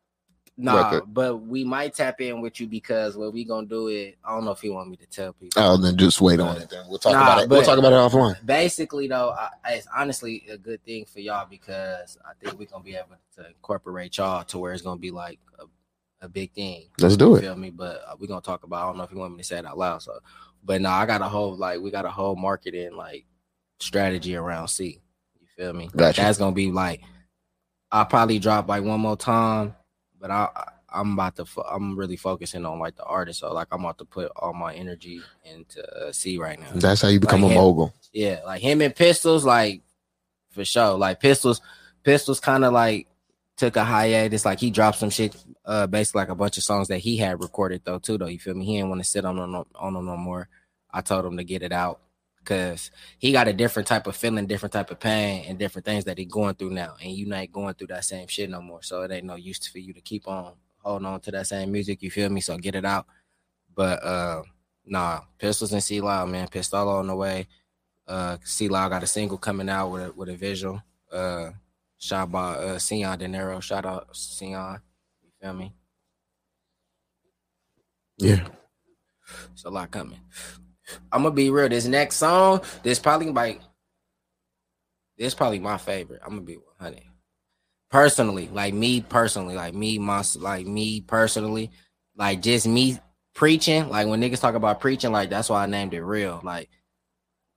Nah, record. but we might tap in with you because what we gonna do it. I don't know if you want me to tell people. oh, then just wait on it. Then we'll talk Nah, about it. We'll talk about it offline. Basically, though, I, it's honestly a good thing for y'all because I think we're gonna be able to incorporate y'all to where it's gonna be like a, a big thing. Let's do You it. feel me? But uh, we're gonna talk about. I don't know if you want me to say it out loud. So, but no, I got a whole like we got a whole marketing like strategy around C. You feel me? Gotcha. That's gonna be like I'll probably drop like one more time, but I. I I'm about to. fo- I'm really focusing on like the artist, so like I'm about to put all my energy into uh, C right now. That's how you become Like a him. mogul. Yeah, like him and Pistols, like for sure. Like Pistols, Pistols kind of like took a hiatus. Like he dropped some shit, uh, basically like a bunch of songs that he had recorded though too. Though you feel me? He didn't want to sit on them on them no more. I told him to get it out because he got a different type of feeling, different type of pain, and different things that he going through now. And you not going through that same shit no more. So it ain't no use for you to keep on holding on to that same music. You feel me? So get it out. But uh, nah, Pistols and C Loud, man, Pistol on the way. Uh, C Loud got a single coming out with a, with a visual. Uh, shot by uh Sion De Niro. Shout out Sion. You feel me? Yeah. It's a lot coming. I'm gonna be real. This next song, this probably like this probably my favorite. I'm gonna be 100. Personally, like me personally, like me, my like me personally, like just me preaching. Like when niggas talk about preaching, like that's why I named it real. Like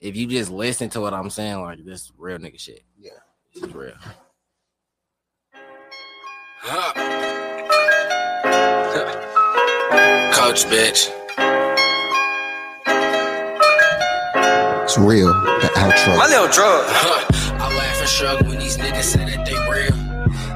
if you just listen to what I'm saying, like this real nigga shit. Yeah. This is real. Coach, bitch. It's real. The outro. My little drug. I laugh and shrug when these niggas say that they real.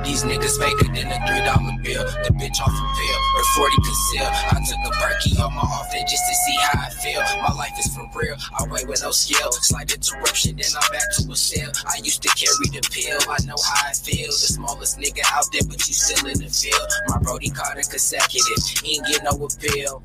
These niggas faker than a three dollar bill. The bitch off a pill or 40 conceal. I took a perky on my off day just to see how I feel. My life is for real. I wait with no skill. Slight interruption, then I'm back to a cell. I used to carry the pill. I know how I feel. The smallest nigga out there, but you still in the field. My Brody caught it consecutive. He ain't get no appeal.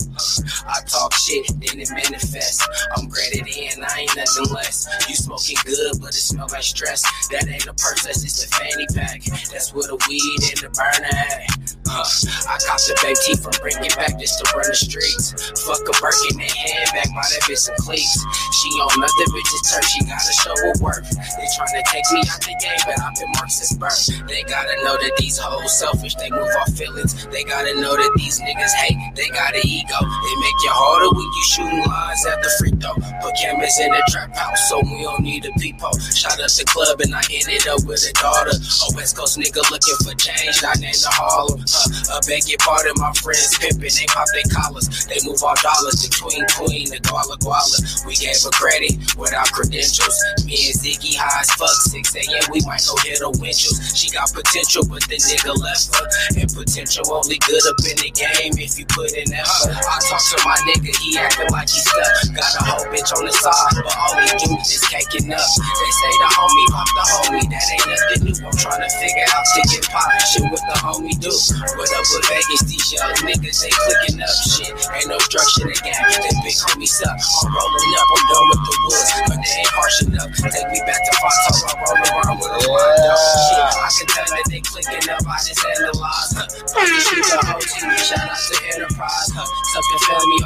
I talk shit, then it manifests. I'm graded in, I ain't nothing less. You smoking good, but it smell like stress. That ain't a purse, just a fanny pack. That's where the weed and the burner at. Uh, I cop the baby teeth from bringing back just to run the streets. Fuck a Birkin and handbag, my that bitch some cleats. She on other bitches turn, she gotta show her worth. They tryna take me out the game, but I've been marked since birth. They gotta know that these hoes selfish, they move off feelings. They gotta know that these niggas hate, they got an ego. They make you harder when you shooting lines at the free throw. Put cameras in the trap house, so we don't need a peephole. Shot up the club and I ended up with a daughter. A West Coast nigga looking for change, I named the Harlem. Uh, a beg your pardon, my friends pimping, they pop their collars. They move all dollars between Queen Queen and Guala Guala. We gave her credit without credentials. Me and Ziggy high as fuck, 6 a.m. We might go hit her windshield. She got potential, but the nigga left her. And potential only good up in the game if you put in effort. I talk to my nigga, he acting like he stuck. Got a whole bitch on the side, but all he do is caking up. They say the homie pop the homie, that ain't nothing new. I'm trying to figure out to get shit with the homie do. What up with Vegas? These young niggas, they clicking up shit. Ain't no structure the game. They big homies up. I'm rolling up, I'm done with the woods, but they ain't harsh enough. Take me back to Fronto, I roll around with a up. Shit, I can tell that they clicking up, I just analyze. Huh. Whole team, to Enterprise. Huh. Something me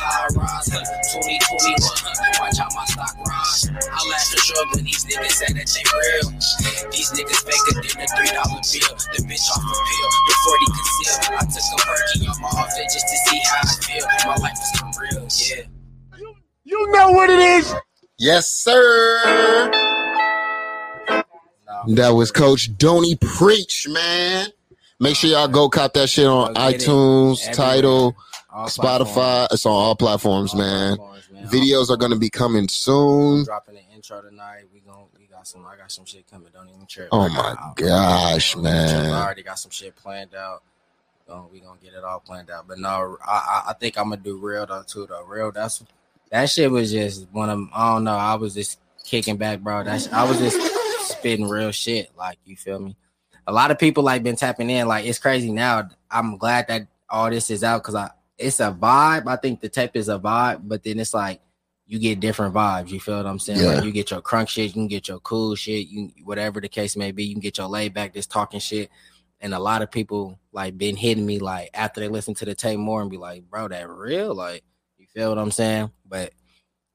high rise. Huh. 2021, huh. watch my stock rise. I laugh these niggas say that they real. These niggas faker than a three dollar bill. The bitch off a pill, the 40 concealed. I took a perky on my outfit just to see how I feel. My life is for real, yeah. You know what it is. Yes, sir. That was Coach Donny Preach, man. Make sure y'all go cop that shit on Go it. iTunes, Tidal, Spotify. platforms. It's on all platforms, All man. platforms, man. Videos are gonna be coming soon. dropping the intro tonight. We gon' got some. I got some shit coming. Don't even trip. Oh my gosh, trip. man. I already got some shit planned out. Um, we gonna get it all planned out. But no, I I, I think I'm gonna do real though too. Though real, that's that shit was just one of I don't know. I was just kicking back, bro. That's I was just spitting real shit. Like you feel me? A lot of people like been tapping in. Like it's crazy now. I'm glad that all this is out because I it's a vibe. I think the tape is a vibe, but then it's like you get different vibes. You feel what I'm saying? Yeah. Like you get your crunk shit, you can get your cool shit, you whatever the case may be. You can get your laid back, this talking shit. And a lot of people like been hitting me like after they listen to the tape more and be like, bro, that real? Like, you feel what I'm saying? But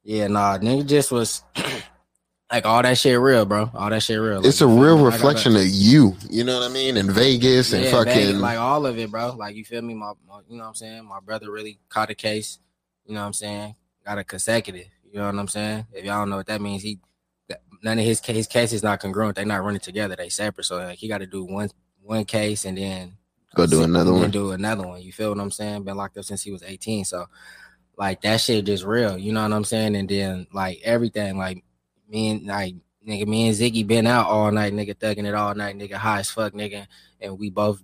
yeah, nah, nigga just was like all that shit real, bro. All that shit real. Like, It's a real me? Reflection of you. You know what I mean? In Vegas and yeah, fucking. Vegas, like all of it, bro. Like you feel me? My, my, you know what I'm saying? My brother really caught a case. You know what I'm saying? Got a consecutive. You know what I'm saying? If y'all don't know what that means, he none of his case cases not congruent. They're not running together. They separate. So like he got to do one one case and then Go do another one. Do another one. You feel what I'm saying? Been locked up since he was 18. So like that shit just real. You know what I'm saying? And then like everything, like me and like nigga, me and Ziggy been out all night, nigga, thugging it all night, nigga, high as fuck, nigga, and we both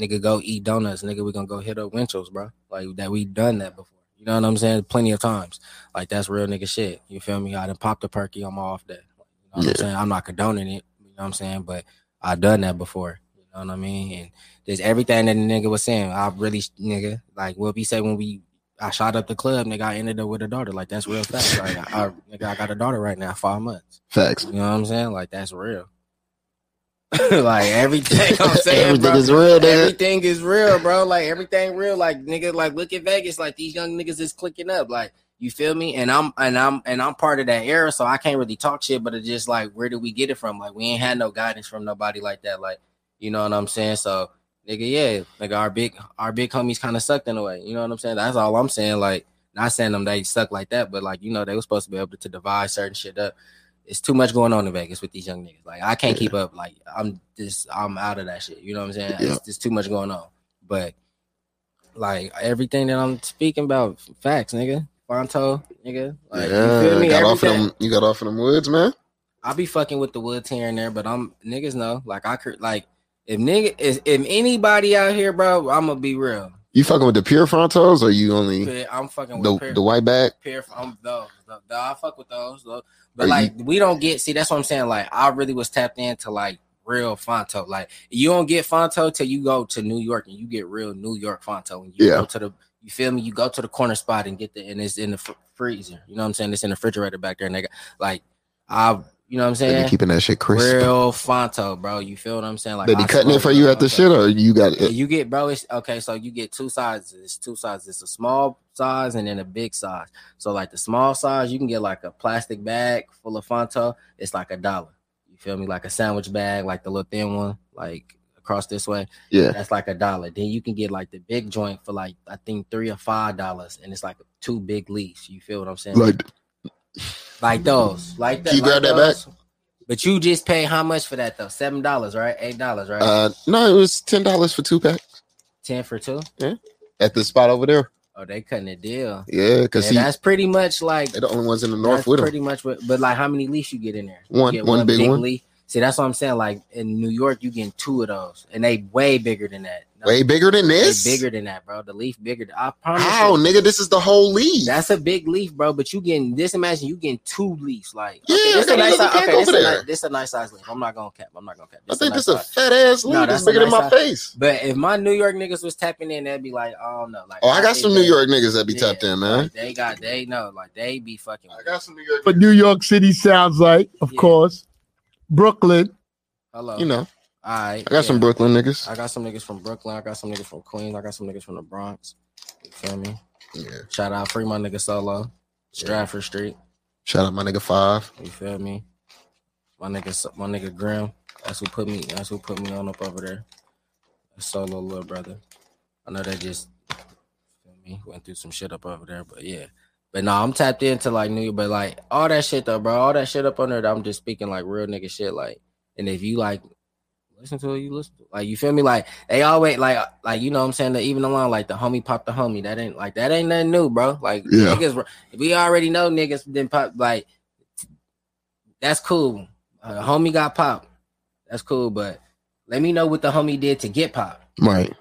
nigga go eat donuts, nigga. We gonna go hit up Winchell's, bro. Like that, we done that before. You know what I'm saying? Plenty of times. Like that's real nigga shit. You feel me? I done popped a perky on my off day. You know what Yeah. I'm saying? I'm not condoning it. You know what I'm saying? But I done that before. You know what I mean? And there's everything that the nigga was saying. I really, nigga, like what we say when we, I shot up the club, nigga, I ended up with a daughter. Like that's real fact. Like I, I, nigga, I got a daughter right now, five months. Facts. You know what I'm saying? Like that's real. like everything I'm saying, Everything bro, is real, nigga. Everything is real, bro. Like everything real. Like nigga, like look at Vegas. Like these young niggas is clicking up. Like you feel me? And I'm and I'm and I'm part of that era, so I can't really talk shit. But it's just like, where did we get it from? Like we ain't had no guidance from nobody like that. Like you know what I'm saying? So nigga, yeah, like our big our big homies kind of sucked in a way. You know what I'm saying? That's all I'm saying. Like not saying them they suck like that, but like you know they were supposed to be able to divide certain shit up. It's too much going on in Vegas with these young niggas. Like I can't keep up. Like I'm just I'm out of that shit. You know what I'm saying? Yeah. It's just too much going on. But like everything that I'm speaking about, facts, nigga. Fronto, nigga. Like yeah, you got off of them. You got off of them woods, man. I be fucking with the woods here and there, but I'm niggas know. Like I could like if nigga is if anybody out here, bro, I'm gonna be real. You fucking with the pure frontos, or you only I'm fucking with the peer, the white bag? peer I'm those. The, the- I fuck with those. though. But Are you- like we don't get see that's what I'm saying. Like I really was tapped into like real Fronto. Like you don't get Fronto till you go to New York and you get real New York Fronto. And you Yeah. go to the you feel me? You go to the corner spot and get the and it's in the fr- freezer. You know what I'm saying? It's in the refrigerator back there, nigga. Like I You know what I'm saying? keeping that shit crisp. Real Fronto, bro. You feel what I'm saying? Like they cutting it for you at the shit, or you got Yeah, it. you get bro. It's okay. So you get two sizes. It's two sizes. It's a small size and then a big size. So like the small size, you can get like a plastic bag full of Fronto. It's like a dollar. You feel me? Like a sandwich bag, like the little thin one, like across this way. Yeah. That's like a dollar. Then you can get like the big joint for like I think three or five dollars, and it's like two big leaves. You feel what I'm saying? Like like those, like that. Can you grab like that back? those. But you just pay how much for that though? Seven dollars, right? Eight dollars, right? uh no, it was ten dollars for two packs Ten for two. Yeah. at the spot over there. Oh, they cutting a deal. Yeah, because Yeah, that's pretty much like they're the only ones in the north that's with them. pretty much what. But like, how many leaves you get in there? One- You get one big one. leaf. See, that's what I'm saying. Like in New York, you getting two of those, and they way bigger than that. No, Way bigger than this. bigger than that, bro. The leaf bigger. Than, I promise. How, you. nigga? This is the whole leaf. That's a big leaf, bro. But you getting this? Imagine you getting two leaves. Like, Yeah, okay, this I a got nice. size- Okay, this over a, there. nice, this a nice size leaf. I'm not gonna cap. I'm not gonna cap. I This think nice this a fat ass leaf. No, It's that's a bigger than my size. face. But if my New York niggas was tapping in, they'd be like, I don't know. Like, Oh, I got some New York niggas that be yeah, tapped in, man. like, they got, they know, like they be fucking. I got some New York. What New York City sounds like, of Yeah. course. Brooklyn. Hello. You know, All right. I got some Brooklyn niggas. I got some niggas from Brooklyn. I got some niggas from Queens. I got some niggas from the Bronx. You feel me? Yeah. Shout out free my nigga Solo, Stratford Street. Shout out my nigga Five. You feel me? My nigga, my nigga Grim. That's who put me. That's who put me on up over there. Solo little brother. I know they just feel me went through some shit up over there, but yeah. But no, I'm tapped into like New York, but like all that shit though, bro. All that shit up on there. I'm just speaking like real nigga shit. Like, and if you like listen to it, you listen to it. Like you feel me? Like they always like like you know what I'm saying that even along like the homie pop the homie. That ain't like that ain't nothing new, bro. Like Yeah. niggas we already know niggas then pop like that's cool. Uh, homie got pop. That's cool, but let me know what the homie did to get pop. Right.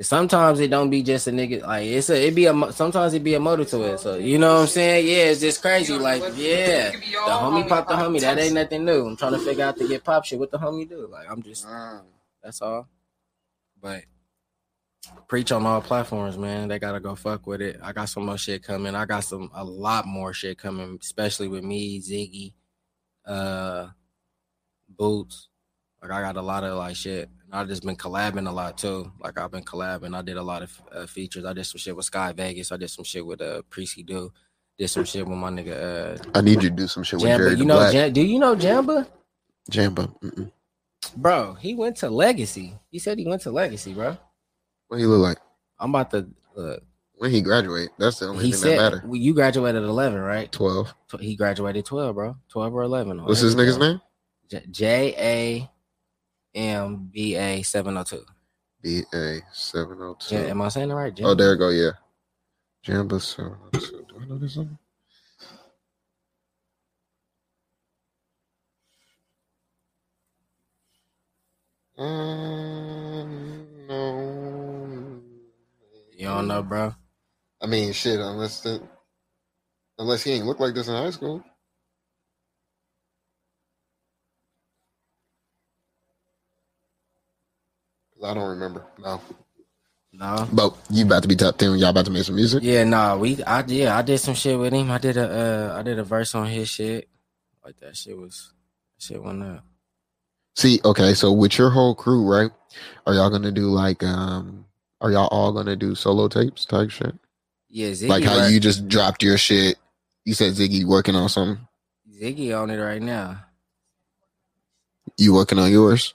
Sometimes it don't be just a nigga like it's a it be a sometimes it be a motive to it. So you know what I'm saying? Yeah, it's just crazy. Like yeah, the homie pop the homie. That ain't nothing new. I'm trying to figure out to get pop shit. What the homie do? Like I'm just that's all. But preach on all platforms, man. They gotta go fuck with it. I got some more shit coming. I got some a lot more shit coming, especially with me, Ziggy, uh, Boots. Like I got a lot of like shit. And I just been collabing a lot too. Like I've been collabing. I did a lot of uh, features. I did some shit with Sky Vegas. I did some shit with uh Precy Do. Did some shit with my nigga uh I need you to do some shit with Jerry Jamba. You know. Jam- do you know Jamba? Jamba. Mm-mm. Bro, he went to Legacy. He said he went to Legacy, bro. What he look like? I'm about to look. When he graduate, that's the only He thing said that matter. well, you graduated at 11, right? Twelve. He graduated 12, bro. 12 or 11. What's his nigga's name? J A M B A 702. B A seven oh two. Yeah, am I saying it right? Oh, there we go. Yeah. Jamba seven oh two. Do I know this song? Um, no. You don't know, bro? I mean, shit. Unless the, unless he ain't look like this in high school. I don't remember. No. No. But you about to be top ten. Y'all about to make some music. Yeah, nah, we I yeah, I did some shit with him. I did a uh I did a verse on his shit. Like that shit was shit went up. See, okay, so with your whole crew, right? Are y'all gonna do like um are y'all all gonna do solo tapes type shit? Yeah, Ziggy like how work- you just dropped your shit. You said Ziggy working on something. Ziggy on it right now. You working on yours?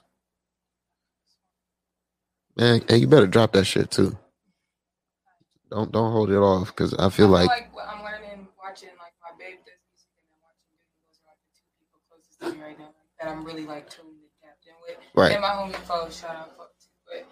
Man, hey, you better drop that shit too. Don't don't hold it off because I feel like like I'm learning watching like my babe does music and then watching videos are like the two people closest to me right now that I'm really like tuned and tapped in with. Right. And my homie Fo, shout out Fo too. But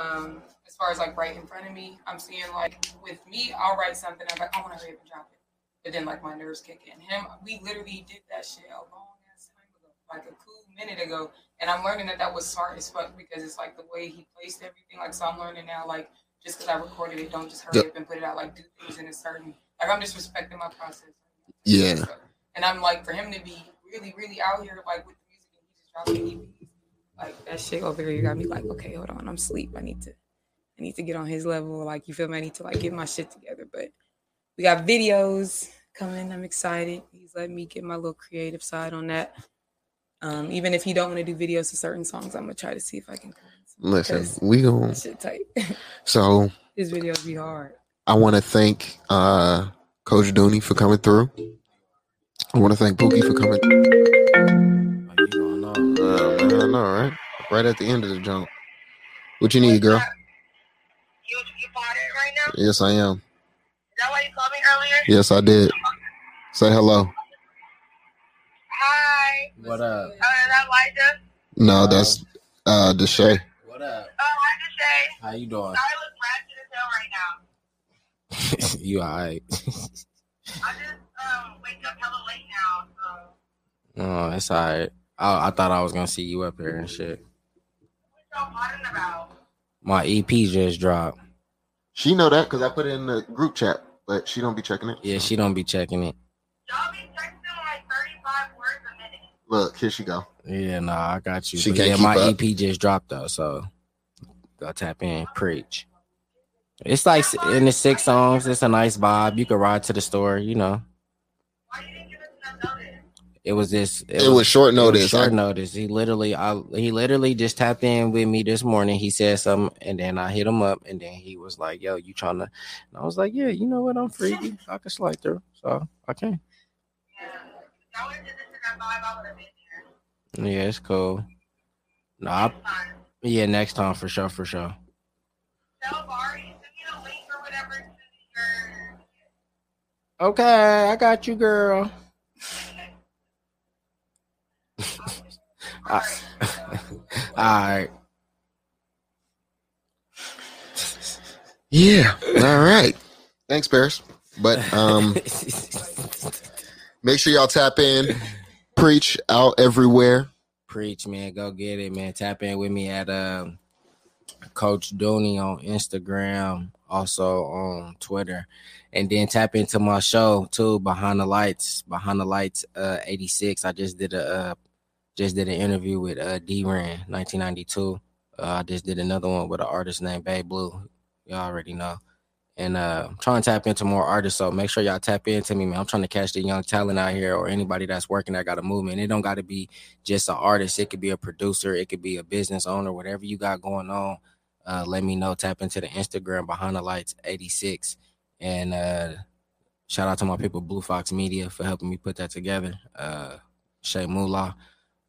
um as far as like right in front of me, I'm seeing like with me, I'll write something, I'm like, I wanna hurry up and drop it. But then like my nerves kick in. Him, we literally did that shit a long ass time ago, like a cool minute ago. And I'm learning that that was smart as fuck because it's like the way he placed everything. Like, so I'm learning now, like, just because I recorded it, don't just hurry Yep. up and put it out. Like, do things in a certain, like, I'm just respecting my process. yeah. And I'm like, for him to be really, really out here, like, with the music and he just dropping EPs, like, that shit over here, you got me like, okay, hold on, I'm asleep. I need to, I need to get on his level. Like, you feel me? I need to, like, get my shit together. But we got videos coming. I'm excited. He's letting me get my little creative side on that. Um, even if you don't want to do videos to certain songs, I'm gonna try to see if I can. Listen, we going that shit tight. so His videos be hard. I want to thank uh Coach Dooney for coming through. I want to thank Boogie for coming. Oh, you know. Uh, I know, right? Right at the end of the jump. What you need, girl? You you potted right now? Yes, I am. that why you called me earlier? Yes, I did. Say hello. Hi. What up? Uh, is that Elijah? No, that's uh Deshay. What up? Oh, hi, Deshay. How you doing? I look ratchet as hell right now. you alright? I just um wake up hella late now, so oh, it's alright. I, I thought I was gonna see you up here and shit. what y'all potting about? My EP just dropped. She know that because I put it in the group chat, but she don't be checking it. Yeah, she don't be checking it. Y'all be texting like 35 words a minute. Look, here she go. Yeah, nah, I got you. She But can't yeah, keep my up. EP just dropped though, so go tap in, preach. It's like in the six songs. It's a nice vibe. You can ride to the store. You know, Why you didn't give us enough notice? it was this. It was short it was notice. short I- notice. He literally, I he literally just tapped in with me this morning. He said something, and then I hit him up, and then he was like, "Yo, you trying to?" And I was like, "Yeah, you know what? I'm free. I can slide through." So I can. Yeah. Y'all would have did this in that vibe, I would have been there. Yeah, it's cool. No, I, yeah, next time for sure, for sure. Tell Bari, send me the link or whatever to your Okay, I got you, girl. All All right. Yeah. All right. Thanks, Paris. But um, make sure y'all tap in. Preach out everywhere. Preach, man. Go get it, man. Tap in with me at um, Coach Dooney on Instagram, also on Twitter. And then tap into my show too, Behind the Lights, Behind the Lights uh 86. I just did a uh just did an interview with uh D Ran 1992. Uh, I just did another one with an artist named Bay Blue. Y'all already know. And uh I'm trying to tap into more artists. So make sure y'all tap into me, man. I'm trying to catch the young talent out here or anybody that's working that got a movement. It don't gotta be just an artist, it could be a producer, it could be a business owner, whatever you got going on. Uh let me know. Tap into the Instagram behind the lights 86. And uh shout out to my people Blue Fox Media for helping me put that together. Uh Shay Moolah.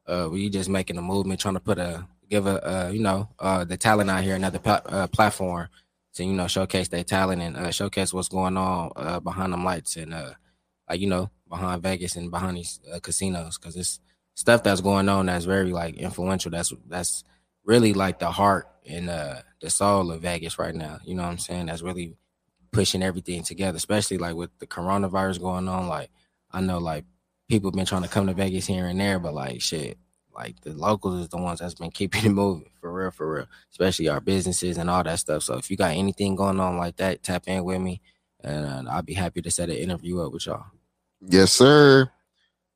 Uh we just making a movement, trying to put a give a uh, you know uh the talent out here another pla- uh, platform to you know showcase their talent and uh, showcase what's going on uh behind them lights and uh, uh you know behind Vegas and behind these uh, casinos. Because it's stuff that's going on that's very like influential. That's that's really like the heart and uh the soul of Vegas right now. You know what I'm saying? That's really pushing everything together especially like with the coronavirus going on. Like I know like people been trying to come to Vegas here and there but like shit like the locals is the ones that's been keeping it moving for real, for real. Especially our businesses and all that stuff. So if you got anything going on like that, tap in with me, and uh, I'll be happy to set an interview up with y'all. Yes, sir.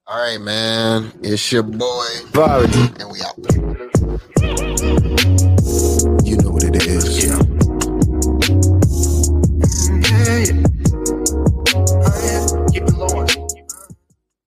All right, man. It's your boy Bobby, and we out. You know what it is. Yeah.